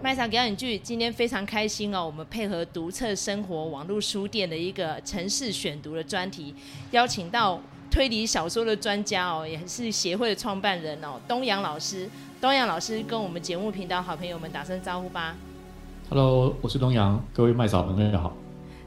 麦嫂表演剧今天非常开心哦，我们配合读册生活网络书店的一个城市选读的专题，邀请到推理小说的专家哦，也是协会的创办人哦，东阳老师。东阳老师跟我们节目频道好朋友们打声招呼吧。Hello，我是东阳，各位麦嫂朋友好。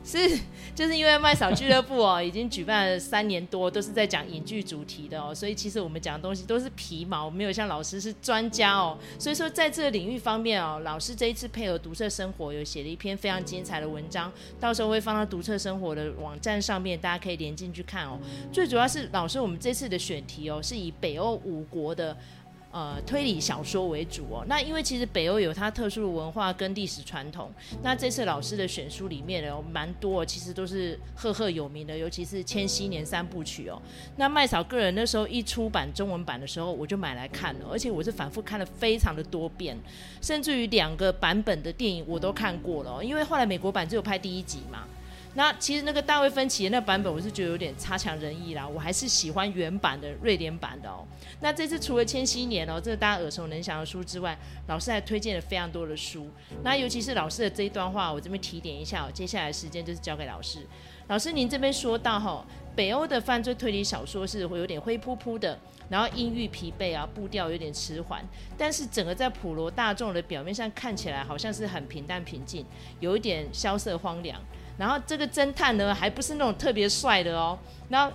是，就是因为麦嫂俱乐部哦，已经举办了三年多，都是在讲影剧主题的哦，所以其实我们讲的东西都是皮毛，没有像老师是专家哦。所以说，在这个领域方面哦，老师这一次配合独特生活，有写了一篇非常精彩的文章，到时候会放到独特生活的网站上面，大家可以连进去看哦。最主要是老师，我们这次的选题哦，是以北欧五国的。呃，推理小说为主哦。那因为其实北欧有它特殊的文化跟历史传统。那这次老师的选书里面有蛮多，其实都是赫赫有名的，尤其是《千禧年三部曲》哦。那麦嫂个人那时候一出版中文版的时候，我就买来看了，而且我是反复看了非常的多遍，甚至于两个版本的电影我都看过了。因为后来美国版只有拍第一集嘛。那其实那个大卫芬奇的那版本，我是觉得有点差强人意啦。我还是喜欢原版的瑞典版的哦。那这次除了《千禧年》哦，这个大家耳熟能详的书之外，老师还推荐了非常多的书。那尤其是老师的这一段话，我这边提点一下哦。接下来时间就是交给老师。老师，您这边说到哈，北欧的犯罪推理小说是会有点灰扑扑的，然后阴郁疲惫啊，步调有点迟缓，但是整个在普罗大众的表面上看起来好像是很平淡平静，有一点萧瑟荒凉。然后这个侦探呢，还不是那种特别帅的哦。然后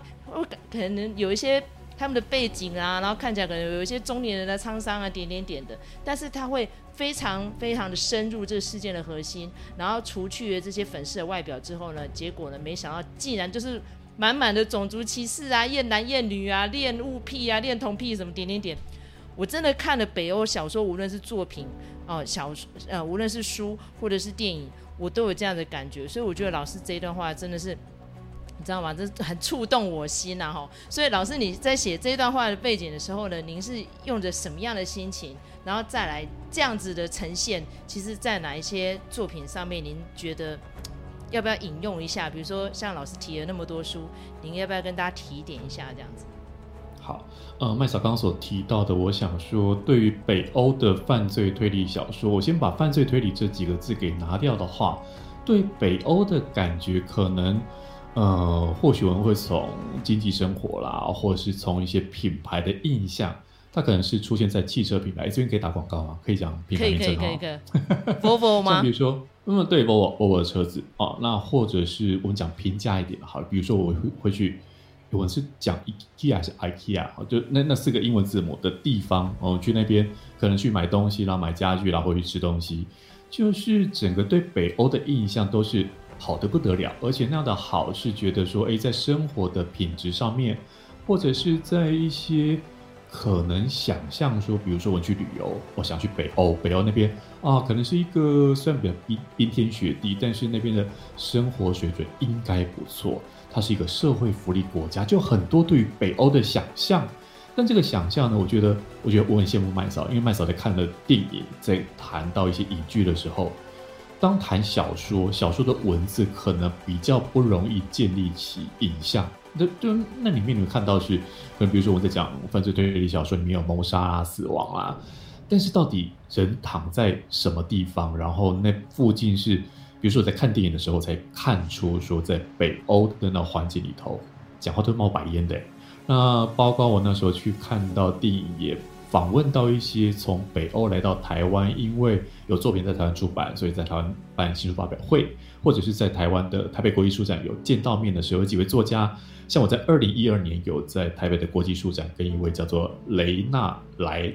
可能有一些他们的背景啊，然后看起来可能有一些中年人的沧桑啊，点点点的。但是他会非常非常的深入这个事件的核心，然后除去了这些粉饰的外表之后呢，结果呢，没想到竟然就是满满的种族歧视啊，厌男厌女啊，恋物癖啊，恋童癖什么点点点。我真的看了北欧小说，无论是作品哦，小呃，无论是书或者是电影。我都有这样的感觉，所以我觉得老师这一段话真的是，你知道吗？这很触动我心呐，哈。所以老师你在写这一段话的背景的时候呢，您是用着什么样的心情，然后再来这样子的呈现？其实，在哪一些作品上面，您觉得要不要引用一下？比如说像老师提了那么多书，您要不要跟大家提点一下这样子？好，呃，麦嫂刚刚所提到的，我想说，对于北欧的犯罪推理小说，我先把犯罪推理这几个字给拿掉的话，对北欧的感觉，可能，呃，或许我们会从经济生活啦，或者是从一些品牌的印象，它可能是出现在汽车品牌，这边可以打广告吗？可以讲品牌名称哈。可以可以可以。Volvo 吗？比如说，嗯，对，Volvo，Volvo 的车子哦，那或者是我们讲平价一点好，比如说我会会去。我是讲 IKEA 还是 IKEA？就那那四个英文字母的地方，哦，去那边可能去买东西，然后买家具，然后回去吃东西，就是整个对北欧的印象都是好的不得了，而且那样的好是觉得说，哎，在生活的品质上面，或者是在一些可能想象说，比如说我去旅游，我想去北欧，北欧那边啊，可能是一个虽然比较冰冰天雪地，但是那边的生活水准应该不错。它是一个社会福利国家，就很多对于北欧的想象。但这个想象呢，我觉得，我觉得我很羡慕麦嫂，因为麦嫂在看了电影，在谈到一些影剧的时候，当谈小说，小说的文字可能比较不容易建立起影像。那就那里面你会看到是，可能比如说我在讲犯罪推理小说里面有谋杀啊、死亡啊，但是到底人躺在什么地方，然后那附近是。比如说我在看电影的时候，才看出说在北欧的那环境里头，讲话都冒白烟的。那包括我那时候去看到电影，也访问到一些从北欧来到台湾，因为有作品在台湾出版，所以在台湾办新书发表会，或者是在台湾的台北国际书展有见到面的时候，有几位作家，像我在二零一二年有在台北的国际书展跟一位叫做雷纳莱。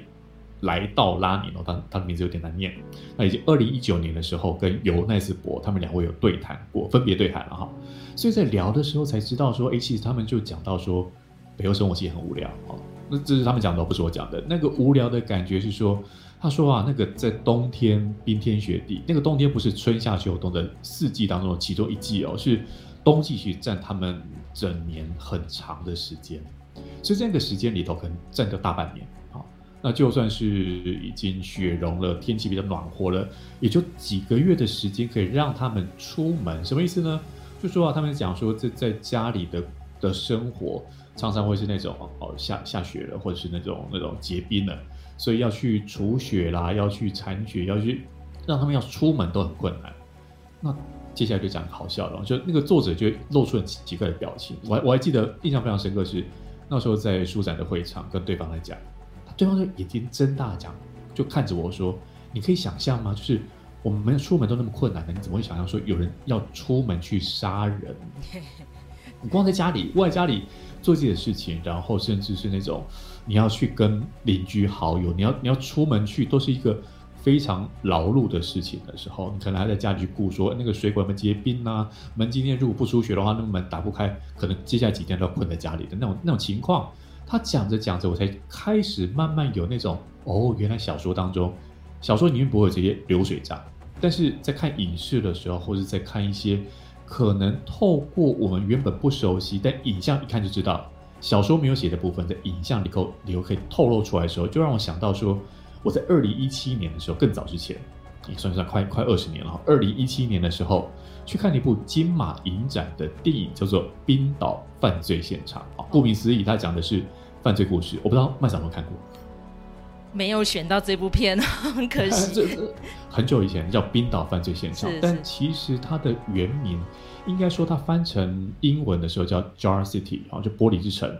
来到拉尼诺，他他的名字有点难念。那以及二零一九年的时候，跟尤奈斯伯他们两位有对谈过，分别对谈了哈。所以在聊的时候才知道说，哎，其实他们就讲到说，北欧生活其实很无聊啊。那这是他们讲的，不是我讲的。那个无聊的感觉是说，他说啊，那个在冬天冰天雪地，那个冬天不是春夏秋冬的四季当中的其中一季哦，是冬季去占他们整年很长的时间。所以这个时间里头，可能占掉大半年。那就算是已经雪融了，天气比较暖和了，也就几个月的时间可以让他们出门。什么意思呢？就说啊，他们讲说在在家里的的生活常常会是那种哦下下雪了，或者是那种那种结冰了，所以要去除雪啦，要去铲雪，要去让他们要出门都很困难。那接下来就讲好笑了，就那个作者就露出很奇怪的表情。我我还记得印象非常深刻是那时候在书展的会场跟对方来讲，对方就眼睛睁大讲，就看着我说：“你可以想象吗？就是我们没有出门都那么困难的，你怎么会想象说有人要出门去杀人？你光在家里，窝在家里做自己的事情，然后甚至是那种你要去跟邻居好友，你要你要出门去，都是一个。”非常劳碌的事情的时候，你可能还在家里去顾说那个水管门结冰啊，门今天如果不出血的话，那个门打不开，可能接下来几天都要困在家里的那种那种情况。他讲着讲着，我才开始慢慢有那种哦，原来小说当中，小说里面不会有这些流水账，但是在看影视的时候，或者在看一些可能透过我们原本不熟悉，但影像一看就知道小说没有写的部分，在影像里头里头可以透露出来的时候，就让我想到说。我在二零一七年的时候，更早之前，也算算快快二十年了。二零一七年的时候，去看了一部金马影展的电影，叫做《冰岛犯罪现场》。啊，顾名思义，它讲的是犯罪故事。我不知道麦嫂有没有看过？没有选到这部片，很可惜。很久以前叫《冰岛犯罪现场》，但其实它的原名应该说它翻成英文的时候叫《Jar City》，啊，就玻璃之城。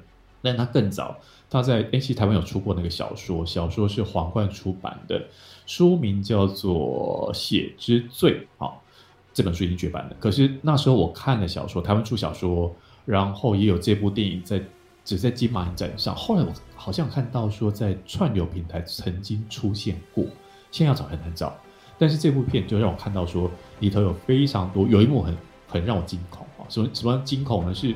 但它更早。它在 A 期台湾有出过那个小说，小说是皇冠出版的，书名叫做《血之罪》好。这本书已经绝版了。可是那时候我看了小说，台湾出小说，然后也有这部电影在只在金马影展上。后来我好像看到说在串流平台曾经出现过，现在要找很难找。但是这部片就让我看到说里头有非常多，有一幕很很让我惊恐啊！什么什么惊恐呢？是。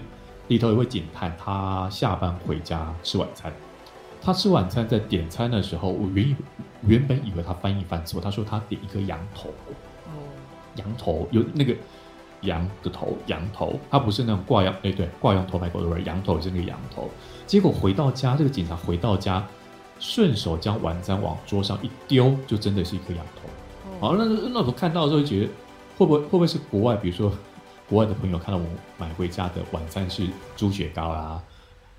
里头有位警探，他下班回家吃晚餐。他吃晚餐在点餐的时候，我原以原本以为他翻译翻错，他说他点一个羊头。哦，羊头有那个羊的头，羊头，他不是那种挂羊，哎，对，挂羊头卖狗肉，羊头是那个羊头。结果回到家，这个警察回到家，顺手将晚餐往桌上一丢，就真的是一颗羊头。好，那那时候看到的时候就，觉得会不会会不会是国外，比如说？国外的朋友看到我买回家的晚餐是猪血糕啊、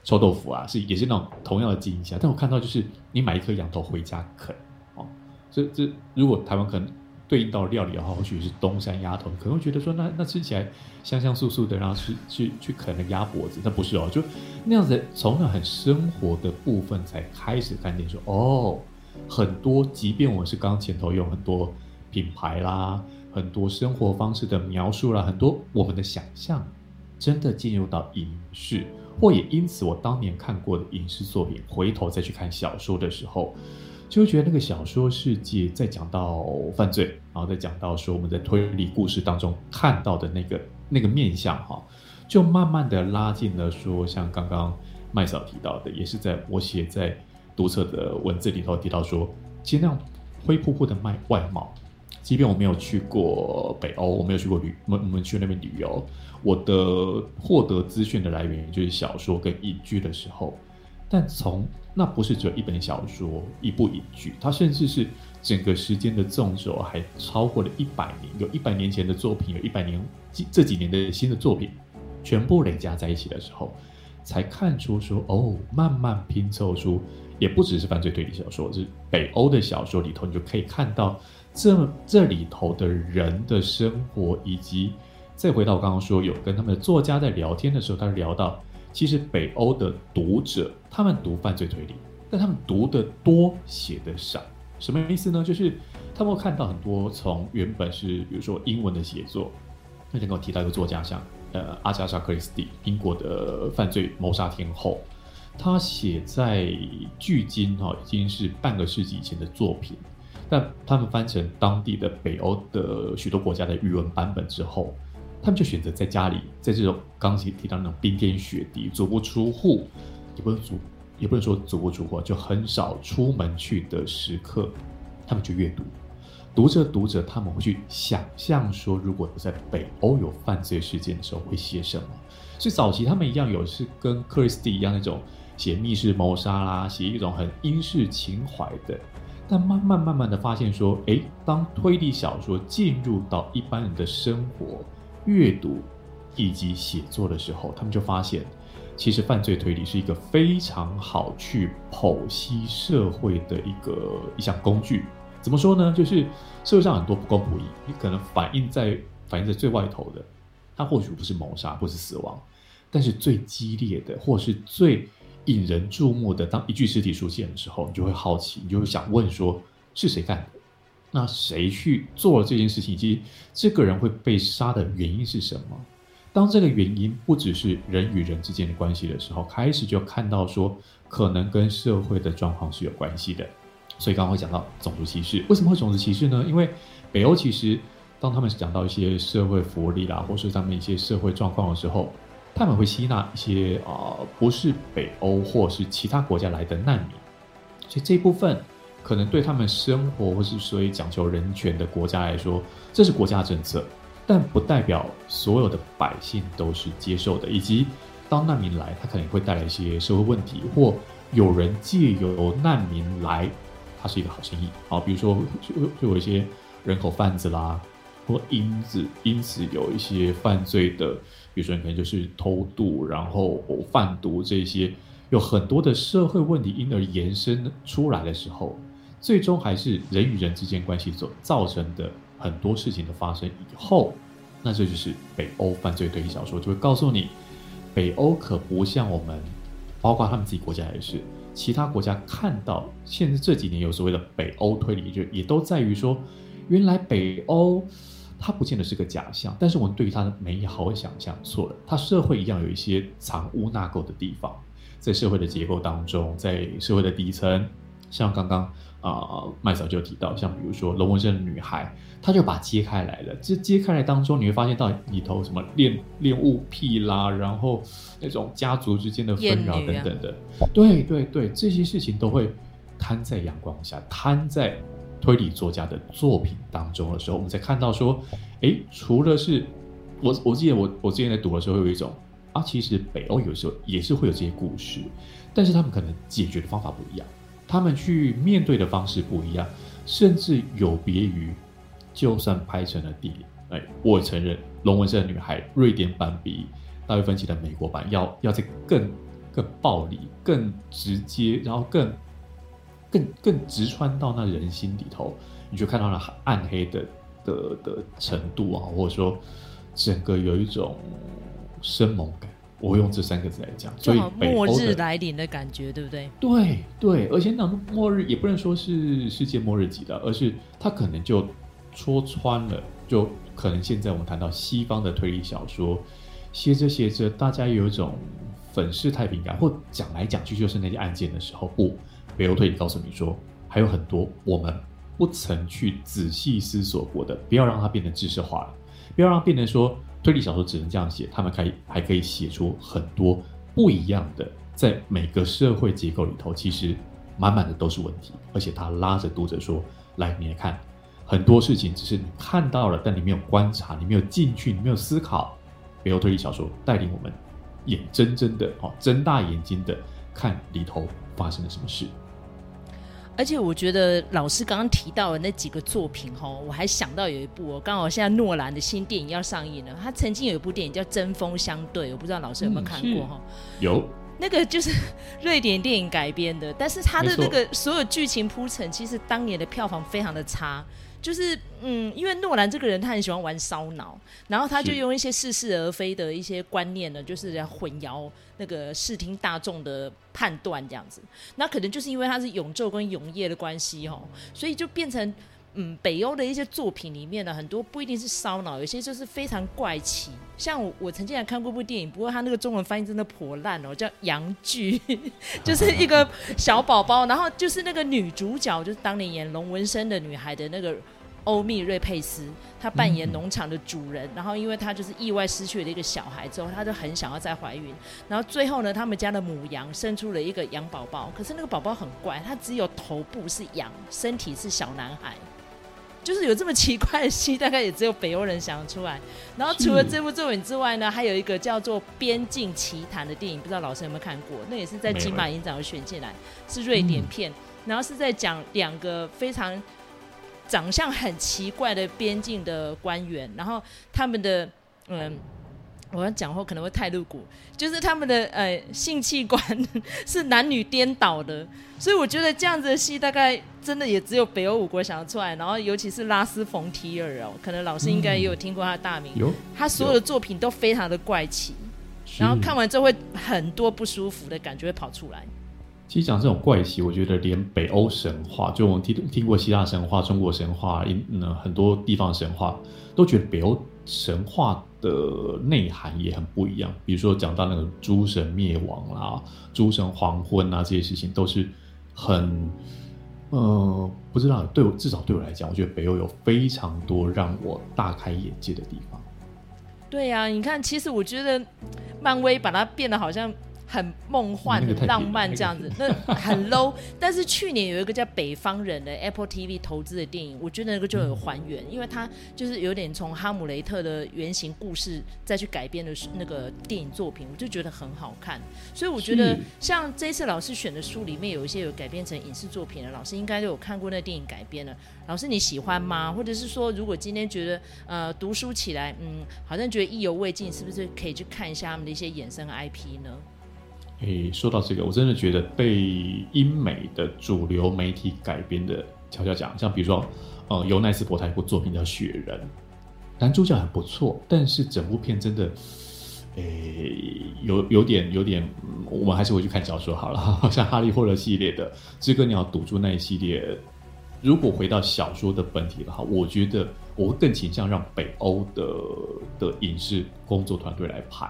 臭豆腐啊，是也是那种同样的记忆下。但我看到就是你买一颗羊头回家啃哦，这这如果台湾可能对应到料理的话，或许是东山鸭头，可能会觉得说那那吃起来香香酥酥的，然后去去去啃那鸭脖子，那不是哦，就那样子从那很生活的部分才开始看见说哦，很多，即便我是刚前头用很多品牌啦。很多生活方式的描述啦很多我们的想象，真的进入到影视，或也因此我当年看过的影视作品，回头再去看小说的时候，就会觉得那个小说世界在讲到犯罪，然后再讲到说我们在推理故事当中看到的那个那个面相哈，就慢慢的拉近了说，像刚刚麦嫂提到的，也是在我写在读册的文字里头提到说，其实那样灰扑扑的卖外貌。即便我没有去过北欧，我没有去过旅，我们我们去那边旅游，我的获得资讯的来源就是小说跟影剧的时候，但从那不是只有一本小说、一部影剧，它甚至是整个时间的纵轴，还超过了一百年，有一百年前的作品，有一百年几这几年的新的作品，全部累加在一起的时候，才看出说哦，慢慢拼凑出，也不只是犯罪推理小说，是北欧的小说里头，你就可以看到。这这里头的人的生活，以及再回到我刚刚说，有跟他们的作家在聊天的时候，他聊到，其实北欧的读者，他们读犯罪推理，但他们读的多，写的少，什么意思呢？就是他们会看到很多从原本是比如说英文的写作，那天跟我提到一个作家，像呃阿加莎克里斯蒂，英国的犯罪谋杀天后，他写在距今哈已经是半个世纪以前的作品。但他们翻成当地的北欧的许多国家的语文版本之后，他们就选择在家里，在这种刚才提到那种冰天雪地、足不出户，也不能足，也不能说足不出户，就很少出门去的时刻，他们去阅读，读着读着，他们会去想象说，如果在北欧有犯罪事件的时候会写什么。所以早期他们一样有是跟克里斯蒂一样那种写密室谋杀啦，写一种很英式情怀的。但慢慢慢慢的发现说，诶，当推理小说进入到一般人的生活、阅读以及写作的时候，他们就发现，其实犯罪推理是一个非常好去剖析社会的一个一项工具。怎么说呢？就是社会上很多不公不义，你可能反映在反映在最外头的，它或许不是谋杀，不是死亡，但是最激烈的，或是最引人注目的，当一具尸体出现的时候，你就会好奇，你就会想问说，是谁干的？那谁去做了这件事情？以及这个人会被杀的原因是什么？当这个原因不只是人与人之间的关系的时候，开始就看到说，可能跟社会的状况是有关系的。所以刚刚会讲到种族歧视，为什么会种族歧视呢？因为北欧其实当他们讲到一些社会福利啦，或是他们一些社会状况的时候，他们会吸纳一些啊、不是北欧或是其他国家来的难民，所以这部分。可能对他们生活或是所以讲求人权的国家来说，这是国家政策，但不代表所有的百姓都是接受的。以及当难民来，他可能会带来一些社会问题，或有人借由难民来，他是一个好生意。好，比如说就就有一些人口贩子啦，或因此因此有一些犯罪的，比如说可能就是偷渡，然后贩毒这些，有很多的社会问题因而延伸出来的时候。最终还是人与人之间关系所造成的很多事情的发生以后，那这就是北欧犯罪推理小说就会告诉你，北欧可不像我们，包括他们自己国家也是，其他国家看到现在这几年有所谓的北欧推理，就也都在于说，原来北欧它不见得是个假象，但是我们对于它的美好想象错了，它社会一样有一些藏污纳垢的地方，在社会的结构当中，在社会的底层，像刚刚。啊，麦嫂就提到，像比如说龙纹身的女孩，她就把揭开来了。这揭开来当中，你会发现到里头什么恋恋物癖啦，然后那种家族之间的纷扰等等的。啊、对对对，这些事情都会摊在阳光下，摊在推理作家的作品当中的时候，我们才看到说，哎，除了是我我记得我我之前在读的时候，有一种啊，其实北欧有时候也是会有这些故事，但是他们可能解决的方法不一样。他们去面对的方式不一样，甚至有别于，就算拍成了电影，哎，我承认《龙纹身的女孩》瑞典版比大卫芬奇的美国版要要再更更暴力、更直接，然后更更更直穿到那人心里头，你就看到了暗黑的的的程度啊，或者说整个有一种生猛感。我会用这三个字来讲，所以末日来临的感觉，对不对？对对，而且那末日也不能说是世界末日级的，而是它可能就戳穿了，就可能现在我们谈到西方的推理小说，写着写着，大家有一种粉饰太平感，或讲来讲去就是那些案件的时候，不，北欧推理告诉你说，还有很多我们不曾去仔细思索过的，不要让它变得知识化了，不要让它变成说。推理小说只能这样写，他们可以还可以写出很多不一样的，在每个社会结构里头，其实满满的都是问题，而且他拉着读者说：“来，你来看，很多事情只是你看到了，但你没有观察，你没有进去，你没有思考。”北欧推理小说带领我们眼睁睁的哦，睁大眼睛的看里头发生了什么事。而且我觉得老师刚刚提到的那几个作品哈，我还想到有一部哦，刚好现在诺兰的新电影要上映了。他曾经有一部电影叫《针锋相对》，我不知道老师有没有看过哈？有。那个就是 瑞典电影改编的，但是他的那个所有剧情铺陈，其实当年的票房非常的差。就是嗯，因为诺兰这个人他很喜欢玩烧脑，然后他就用一些似是而非的一些观念呢，就是来混淆那个视听大众的判断这样子。那可能就是因为他是永昼跟永夜的关系哦，所以就变成嗯，北欧的一些作品里面呢，很多不一定是烧脑，有些就是非常怪奇。像我我曾经还看过部电影，不过他那个中文翻译真的破烂哦，叫《阳具》，就是一个小宝宝，然后就是那个女主角就是当年演龙纹身的女孩的那个。欧密瑞佩斯，他扮演农场的主人，嗯、然后因为他就是意外失去了一个小孩之后，他就很想要再怀孕，然后最后呢，他们家的母羊生出了一个羊宝宝，可是那个宝宝很怪，他只有头部是羊，身体是小男孩，就是有这么奇怪的戏，大概也只有北欧人想得出来。然后除了这部作品之外呢，还有一个叫做《边境奇谈》的电影，不知道老师有没有看过？那也是在金马影展有选进来，是瑞典片，嗯、然后是在讲两个非常。长相很奇怪的边境的官员，然后他们的嗯我要讲话可能会太露骨，就是他们的呃性器官是男女颠倒的，所以我觉得这样子的戏大概真的也只有北欧五国想得出来。然后尤其是拉斯冯提尔哦，可能老师应该也有听过他的大名，嗯、他所有的作品都非常的怪奇，然后看完之后会很多不舒服的感觉会跑出来。其实讲这种怪奇，我觉得连北欧神话，就我们听听过希腊神话、中国神话，嗯，很多地方神话都觉得北欧神话的内涵也很不一样。比如说讲到那个诸神灭亡啦、诸神黄昏啊这些事情，都是很，呃，不知道对我至少对我来讲，我觉得北欧有非常多让我大开眼界的地方。对呀、你看，其实我觉得漫威把它变得好像。很梦幻、很浪漫这样子，那很 low。但是去年有一个叫《北方人》的 Apple TV 投资的电影，我觉得那个就有还原，因为它就是有点从哈姆雷特的原型故事再去改编的那个电影作品，我就觉得很好看。所以我觉得像这次老师选的书里面有一些有改编成影视作品的，老师应该都有看过那电影改编的。老师你喜欢吗？或者是说，如果今天觉得呃读书起来嗯好像觉得意犹未尽，是不是可以去看一下他们的一些衍生 IP 呢？诶，说到这个，我真的觉得被英美的主流媒体改编的悄悄讲，像比如说，呃，尤奈斯伯特一部作品叫《雪人》，男主角很不错，但是整部片真的，诶，有有点有点，我们还是回去看小说好了。像哈利波特系列的《知更鸟赌注》那一系列，如果回到小说的本体的话，我觉得我会更倾向让北欧的的影视工作团队来拍，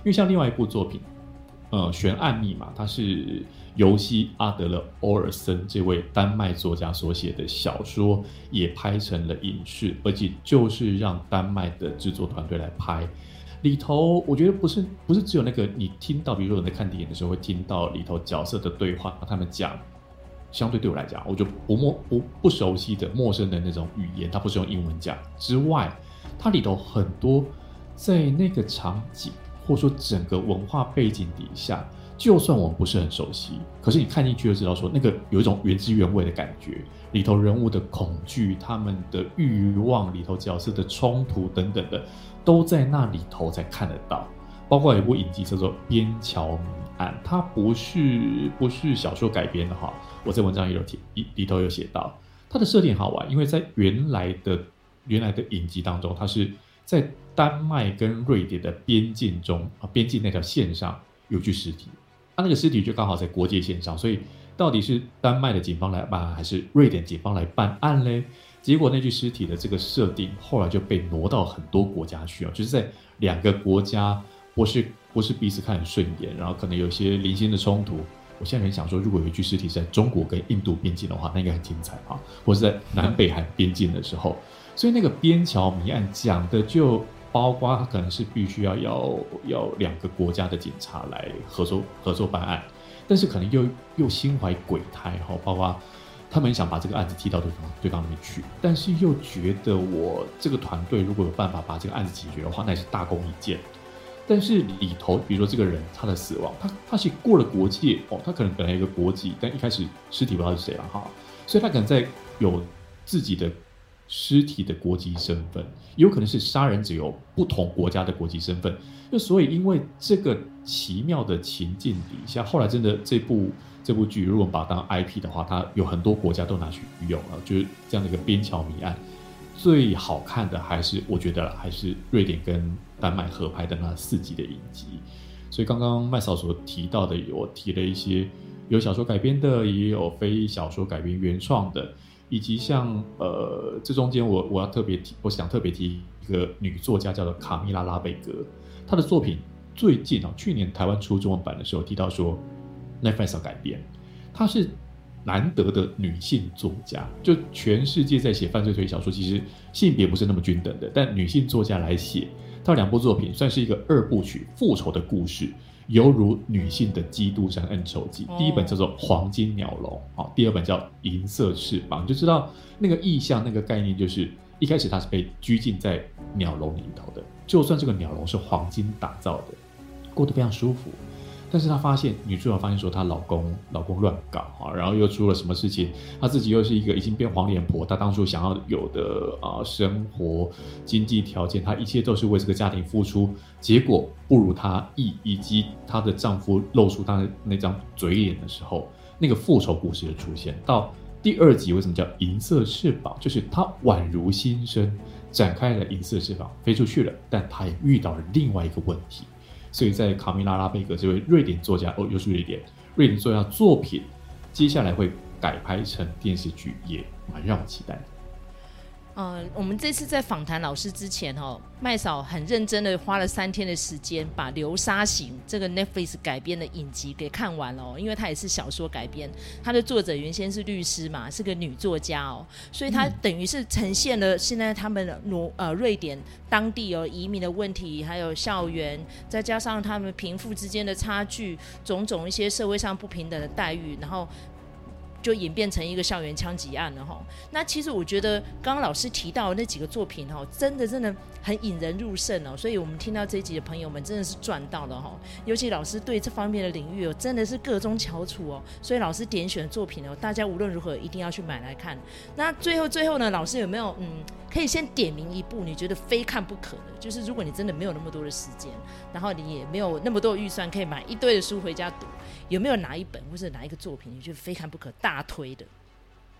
因为像另外一部作品。呃，悬案密码，它是尤西阿德勒欧尔森这位丹麦作家所写的小说，也拍成了影视，而且就是让丹麦的制作团队来拍。里头我觉得不是不是只有那个你听到，比如说你在看电影的时候会听到里头角色的对话，他们讲相对对我来讲，我就不陌不不熟悉的陌生的那种语言，它不是用英文讲之外，它里头很多在那个场景。或者说整个文化背景底下，就算我们不是很熟悉，可是你看进去就知道，说那个有一种原汁原味的感觉。里头人物的恐惧、他们的欲望、里头角色的冲突等等的，都在那里头才看得到。包括有一部影集叫做《边桥谜案》，它不是不是小说改编的哈。我在文章也有提，里头有写到，它的设定好玩，因为在原来的原来的影集当中，它是。在丹麦跟瑞典的边境中啊，边境那条线上有具尸体，他、那个尸体就刚好在国界线上，所以到底是丹麦的警方来办案，还是瑞典警方来办案嘞？结果那具尸体的这个设定后来就被挪到很多国家去啊，就是在两个国家不是不是彼此看很顺眼，然后可能有些零星的冲突。我现在很想说，如果有一具尸体在中国跟印度边境的话，那应该很精彩啊，或是在南北韩边境的时候。所以那个边桥谜案讲的就包括，他可能是必须要要要两个国家的警察来合作合作办案，但是可能又又心怀鬼胎哈，包括他们想把这个案子踢到对方对方那边去，但是又觉得我这个团队如果有办法把这个案子解决的话，那也是大功一件。但是里头，比如说这个人他的死亡，他他是过了国界哦，他可能本来有个国籍，但一开始尸体不知道是谁了哈，所以他可能在有自己的。尸体的国籍身份，有可能是杀人者有不同国家的国籍身份，那所以因为这个奇妙的情境底下，后来真的这部这部剧，如果把它当 IP 的话，它有很多国家都拿去用了，就是这样的一个边桥谜案。最好看的还是我觉得还是瑞典跟丹麦合拍的那四集的影集。所以刚刚麦嫂所提到的，我提了一些有小说改编的，也有非小说改编原创的。以及像呃，这中间我我要特别提，我想特别提一个女作家叫做卡米拉拉贝格，她的作品最近啊，去年台湾出中文版的时候提到说，Netflix 改编，她是难得的女性作家，就全世界在写犯罪推理小说，其实性别不是那么均等的，但女性作家来写，她有两部作品算是一个二部曲，复仇的故事。犹如女性的基督山恩仇记，第一本叫做《黄金鸟笼》，好，第二本叫《银色翅膀》，就知道那个意象、那个概念，就是一开始它是被拘禁在鸟笼里头的，就算这个鸟笼是黄金打造的，过得非常舒服，但是她发现女主角发现说她老公老公乱搞啊，然后又出了什么事情，她自己又是一个已经变黄脸婆，她当初想要有的啊生活经济条件，她一切都是为这个家庭付出，结果不如她意，以及她的丈夫露出她的那张嘴脸的时候，那个复仇故事的出现。到第二集为什么叫银色翅膀？就是她宛如新生。展开了银色翅膀飞出去了，但他也遇到了另外一个问题，所以在卡米拉拉贝格这位瑞典作家哦，又是瑞典瑞典作家作品，接下来会改拍成电视剧，也蛮让我期待的。呃，我们这次在访谈老师之前，哦，麦嫂很认真的花了三天的时间，把《流沙行》这个 Netflix 改编的影集给看完了哦。因为它也是小说改编，它的作者原先是律师嘛，是个女作家哦，所以它等于是呈现了现在他们挪呃瑞典当地有移民的问题，还有校园，再加上他们贫富之间的差距，种种一些社会上不平等的待遇，然后。就演变成一个校园枪击案了哈。那其实我觉得刚刚老师提到那几个作品哈，真的真的很引人入胜哦。所以我们听到这一集的朋友们真的是赚到了哈。尤其老师对这方面的领域哦，真的是个中翘楚哦。所以老师点选的作品哦，大家无论如何一定要去买来看。那最后最后呢，老师有没有嗯？可以先点名一部你觉得非看不可的，就是如果你真的没有那么多的时间，然后你也没有那么多预算可以买一堆的书回家读，有没有哪一本或者哪一个作品你觉得非看不可大推的？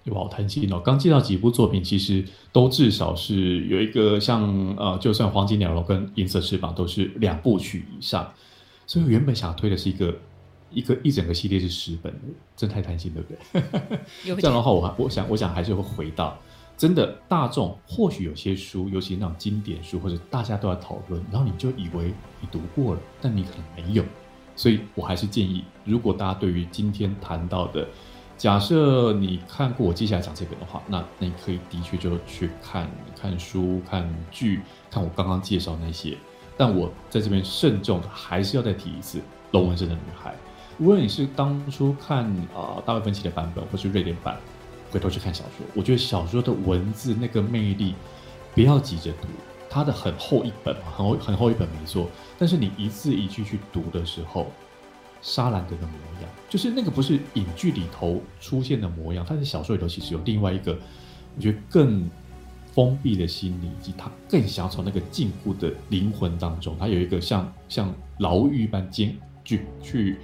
有好贪心哦！刚介绍几部作品，其实都至少是有一个像呃，就算《黄金鸟笼》跟《银色翅膀》都是两部曲以上，所以我原本想推的是一个一个一整个系列是十本的，真太贪心，对不对？这样的话，我我想我想还是会回到。真的，大众或许有些书，尤其那种经典书，或者大家都在讨论，然后你就以为你读过了，但你可能没有。所以我还是建议，如果大家对于今天谈到的，假设你看过我接下来讲这本的话，那那你可以的确就去看看书、看剧、看我刚刚介绍那些。但我在这边慎重的还是要再提一次，《龙纹身的女孩》。无论你是当初看啊、呃、大卫芬奇的版本，或是瑞典版。回头去看小说，我觉得小说的文字那个魅力，不要急着读，它的很厚一本，很厚很厚一本没错。但是你一字一句去读的时候，沙兰德的模样，就是那个不是影剧里头出现的模样，他在小说里头其实有另外一个，我觉得更封闭的心理，以及他更想从那个禁锢的灵魂当中，他有一个像像牢狱般坚去去。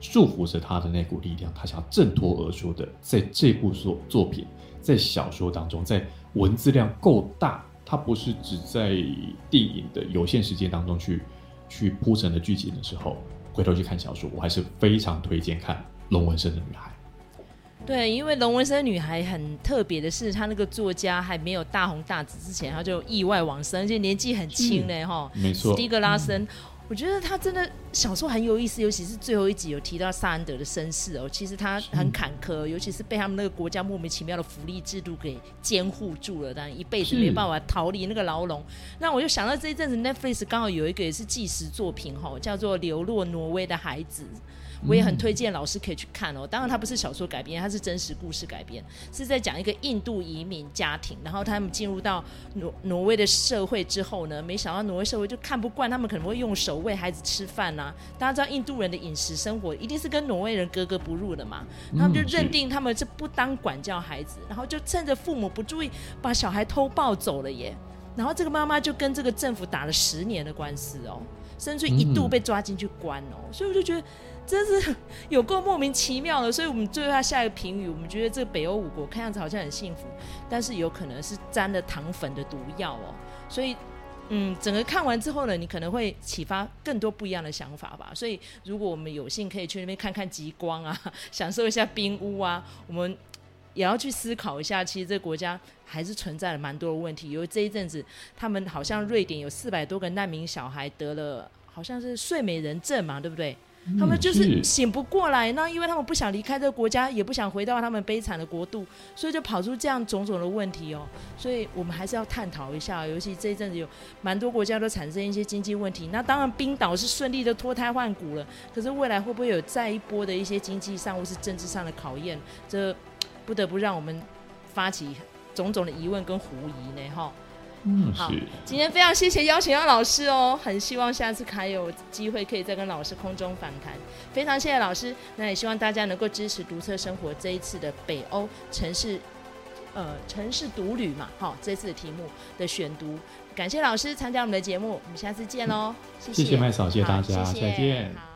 束缚着他的那股力量，他想要挣脱而出的，在这部作作品，在小说当中，在文字量够大，它不是只在电影的有限时间当中去去铺陈的剧情的时候，回头去看小说，我还是非常推荐看《龙纹身的女孩》。对，因为《龙纹身女孩》很特别的是，她那个作家还没有大红大紫之前，她就意外往生，而且年纪很轻嘞，哈、嗯，没错，斯蒂格拉森。嗯我觉得他真的小说很有意思，尤其是最后一集有提到萨恩德的身世哦。其实他很坎坷，尤其是被他们那个国家莫名其妙的福利制度给监护住了，但一辈子没办法逃离那个牢笼。那我就想到这一阵子 Netflix 刚好有一个也是纪实作品哈，叫做《流落挪威的孩子》。我也很推荐老师可以去看哦。当然，它不是小说改编，它是真实故事改编，是在讲一个印度移民家庭，然后他们进入到挪挪威的社会之后呢，没想到挪威社会就看不惯他们，可能会用手喂孩子吃饭呐、啊。大家知道印度人的饮食生活一定是跟挪威人格格不入的嘛，他们就认定他们是不当管教孩子，然后就趁着父母不注意，把小孩偷抱走了耶。然后这个妈妈就跟这个政府打了十年的官司哦，甚至一度被抓进去关哦。所以我就觉得。真是有够莫名其妙的，所以我们最后要下一个评语，我们觉得这个北欧五国看样子好像很幸福，但是有可能是沾了糖粉的毒药哦。所以，嗯，整个看完之后呢，你可能会启发更多不一样的想法吧。所以，如果我们有幸可以去那边看看极光啊，享受一下冰屋啊，我们也要去思考一下，其实这个国家还是存在了蛮多的问题。因为这一阵子，他们好像瑞典有四百多个难民小孩得了，好像是睡美人症嘛，对不对？他们就是醒不过来，那因为他们不想离开这个国家，也不想回到他们悲惨的国度，所以就跑出这样种种的问题哦。所以我们还是要探讨一下，尤其这一阵子有蛮多国家都产生一些经济问题。那当然，冰岛是顺利的脱胎换骨了，可是未来会不会有再一波的一些经济上或是政治上的考验？这不得不让我们发起种种的疑问跟狐疑呢，哈。嗯，好是。今天非常谢谢邀请到老师哦，很希望下次还有机会可以再跟老师空中访谈。非常谢谢老师，那也希望大家能够支持独车生活这一次的北欧城市，呃，城市独旅嘛，好，这次的题目的选读。感谢老师参加我们的节目，我们下次见喽，谢谢。谢谢麦嫂，谢谢大家，谢谢再见。